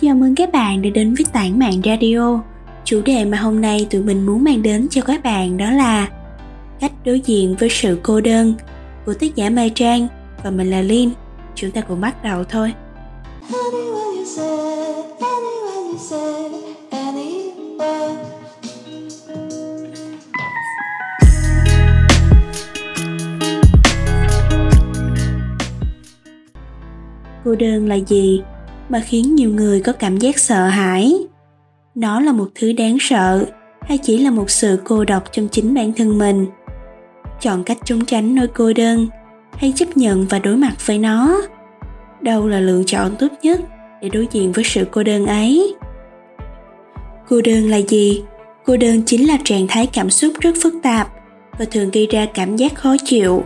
Chào mừng các bạn đã đến với tản mạng radio. Chủ đề mà hôm nay tụi mình muốn mang đến cho các bạn đó là cách đối diện với sự cô đơn của tác giả Mai Trang và mình là Linh. Chúng ta cùng bắt đầu thôi. Cô đơn là gì mà khiến nhiều người có cảm giác sợ hãi? Nó là một thứ đáng sợ, hay chỉ là một sự cô độc trong chính bản thân mình? Chọn cách trốn tránh nỗi cô đơn, hay chấp nhận và đối mặt với nó? Đâu là lựa chọn tốt nhất để đối diện với sự cô đơn ấy? Cô đơn là gì? Cô đơn chính là trạng thái cảm xúc rất phức tạp và thường gây ra cảm giác khó chịu.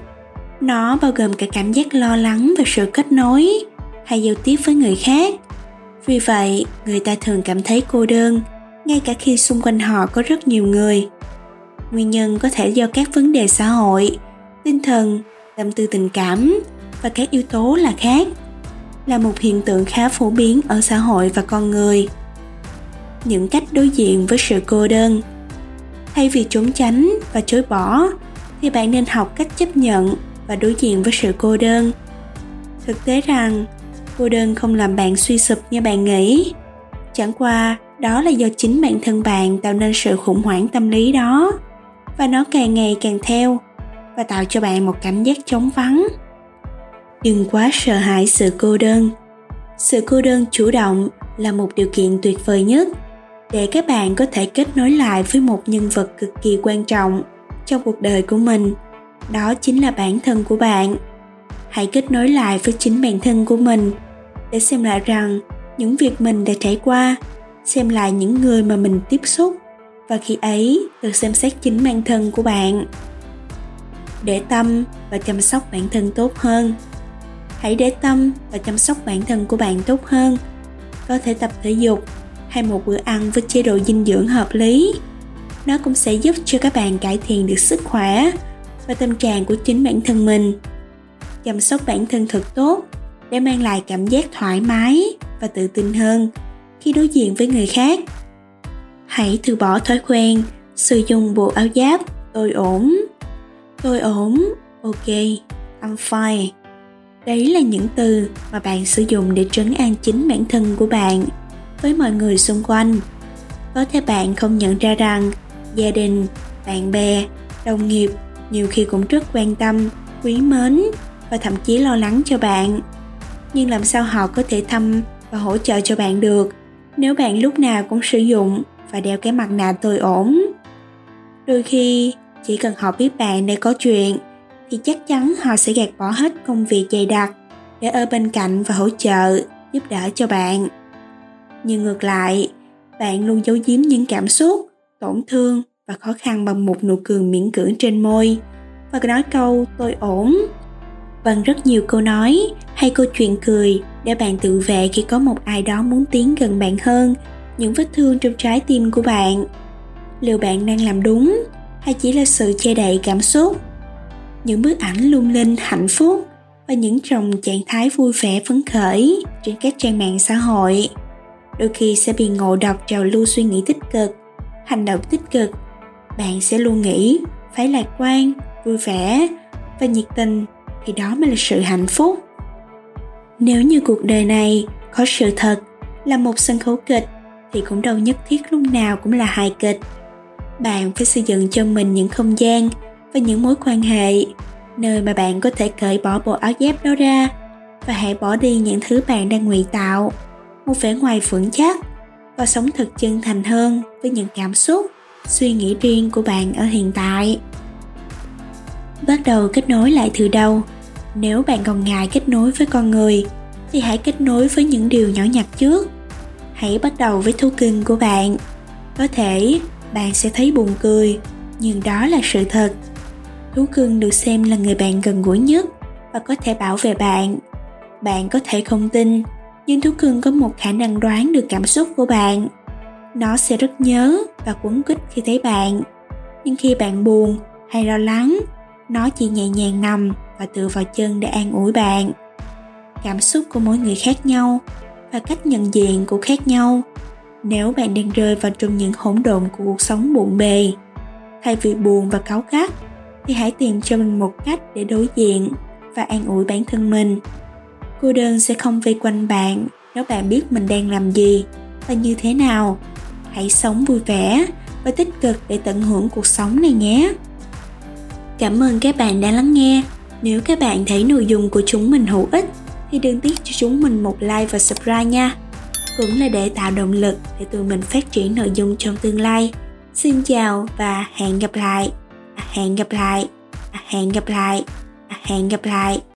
Nó bao gồm cả cảm giác lo lắng và sự kết nối hay giao tiếp với người khác. Vì vậy, người ta thường cảm thấy cô đơn, ngay cả khi xung quanh họ có rất nhiều người. Nguyên nhân có thể do các vấn đề xã hội, tinh thần, tâm tư tình cảm và các yếu tố là khác là một hiện tượng khá phổ biến ở xã hội và con người những cách đối diện với sự cô đơn thay vì trốn tránh và chối bỏ thì bạn nên học cách chấp nhận và đối diện với sự cô đơn thực tế rằng cô đơn không làm bạn suy sụp như bạn nghĩ. Chẳng qua, đó là do chính bản thân bạn tạo nên sự khủng hoảng tâm lý đó. Và nó càng ngày càng theo và tạo cho bạn một cảm giác trống vắng. Đừng quá sợ hãi sự cô đơn. Sự cô đơn chủ động là một điều kiện tuyệt vời nhất để các bạn có thể kết nối lại với một nhân vật cực kỳ quan trọng trong cuộc đời của mình. Đó chính là bản thân của bạn. Hãy kết nối lại với chính bản thân của mình để xem lại rằng những việc mình đã trải qua, xem lại những người mà mình tiếp xúc và khi ấy tự xem xét chính bản thân của bạn. Để tâm và chăm sóc bản thân tốt hơn. Hãy để tâm và chăm sóc bản thân của bạn tốt hơn. Có thể tập thể dục hay một bữa ăn với chế độ dinh dưỡng hợp lý. Nó cũng sẽ giúp cho các bạn cải thiện được sức khỏe và tâm trạng của chính bản thân mình. Chăm sóc bản thân thật tốt để mang lại cảm giác thoải mái và tự tin hơn khi đối diện với người khác. Hãy từ bỏ thói quen sử dụng bộ áo giáp tôi ổn tôi ổn, ok, i'm fine. Đấy là những từ mà bạn sử dụng để trấn an chính bản thân của bạn với mọi người xung quanh. Có thể bạn không nhận ra rằng gia đình, bạn bè, đồng nghiệp nhiều khi cũng rất quan tâm, quý mến và thậm chí lo lắng cho bạn nhưng làm sao họ có thể thăm và hỗ trợ cho bạn được? Nếu bạn lúc nào cũng sử dụng và đeo cái mặt nạ tôi ổn. Đôi khi, chỉ cần họ biết bạn để có chuyện, thì chắc chắn họ sẽ gạt bỏ hết công việc dày đặc để ở bên cạnh và hỗ trợ, giúp đỡ cho bạn. Nhưng ngược lại, bạn luôn giấu giếm những cảm xúc, tổn thương và khó khăn bằng một nụ cười miễn cưỡng trên môi. Và nói câu tôi ổn bằng rất nhiều câu nói hay câu chuyện cười để bạn tự vệ khi có một ai đó muốn tiến gần bạn hơn, những vết thương trong trái tim của bạn. Liệu bạn đang làm đúng hay chỉ là sự che đậy cảm xúc? Những bức ảnh lung linh, hạnh phúc và những dòng trạng thái vui vẻ phấn khởi trên các trang mạng xã hội đôi khi sẽ bị ngộ độc trào lưu suy nghĩ tích cực, hành động tích cực. Bạn sẽ luôn nghĩ, phải lạc quan, vui vẻ và nhiệt tình thì đó mới là sự hạnh phúc nếu như cuộc đời này có sự thật là một sân khấu kịch, thì cũng đâu nhất thiết lúc nào cũng là hài kịch. Bạn phải xây dựng cho mình những không gian và những mối quan hệ nơi mà bạn có thể cởi bỏ bộ áo giáp đó ra và hãy bỏ đi những thứ bạn đang ngụy tạo. Một vẻ ngoài vững chắc và sống thật chân thành hơn với những cảm xúc, suy nghĩ riêng của bạn ở hiện tại. Bắt đầu kết nối lại từ đâu nếu bạn còn ngại kết nối với con người, thì hãy kết nối với những điều nhỏ nhặt trước. Hãy bắt đầu với thú cưng của bạn. Có thể bạn sẽ thấy buồn cười, nhưng đó là sự thật. Thú cưng được xem là người bạn gần gũi nhất và có thể bảo vệ bạn. Bạn có thể không tin, nhưng thú cưng có một khả năng đoán được cảm xúc của bạn. Nó sẽ rất nhớ và quấn quýt khi thấy bạn. Nhưng khi bạn buồn hay lo lắng, nó chỉ nhẹ nhàng nằm và tựa vào chân để an ủi bạn. Cảm xúc của mỗi người khác nhau và cách nhận diện cũng khác nhau. Nếu bạn đang rơi vào trong những hỗn độn của cuộc sống bộn bề, thay vì buồn và cáu gắt, thì hãy tìm cho mình một cách để đối diện và an ủi bản thân mình. Cô đơn sẽ không vây quanh bạn nếu bạn biết mình đang làm gì và như thế nào. Hãy sống vui vẻ và tích cực để tận hưởng cuộc sống này nhé. Cảm ơn các bạn đã lắng nghe nếu các bạn thấy nội dung của chúng mình hữu ích thì đừng tiếc cho chúng mình một like và subscribe nha. Cũng là để tạo động lực để tụi mình phát triển nội dung trong tương lai. Xin chào và hẹn gặp lại. À, hẹn gặp lại. À, hẹn gặp lại. À, hẹn gặp lại.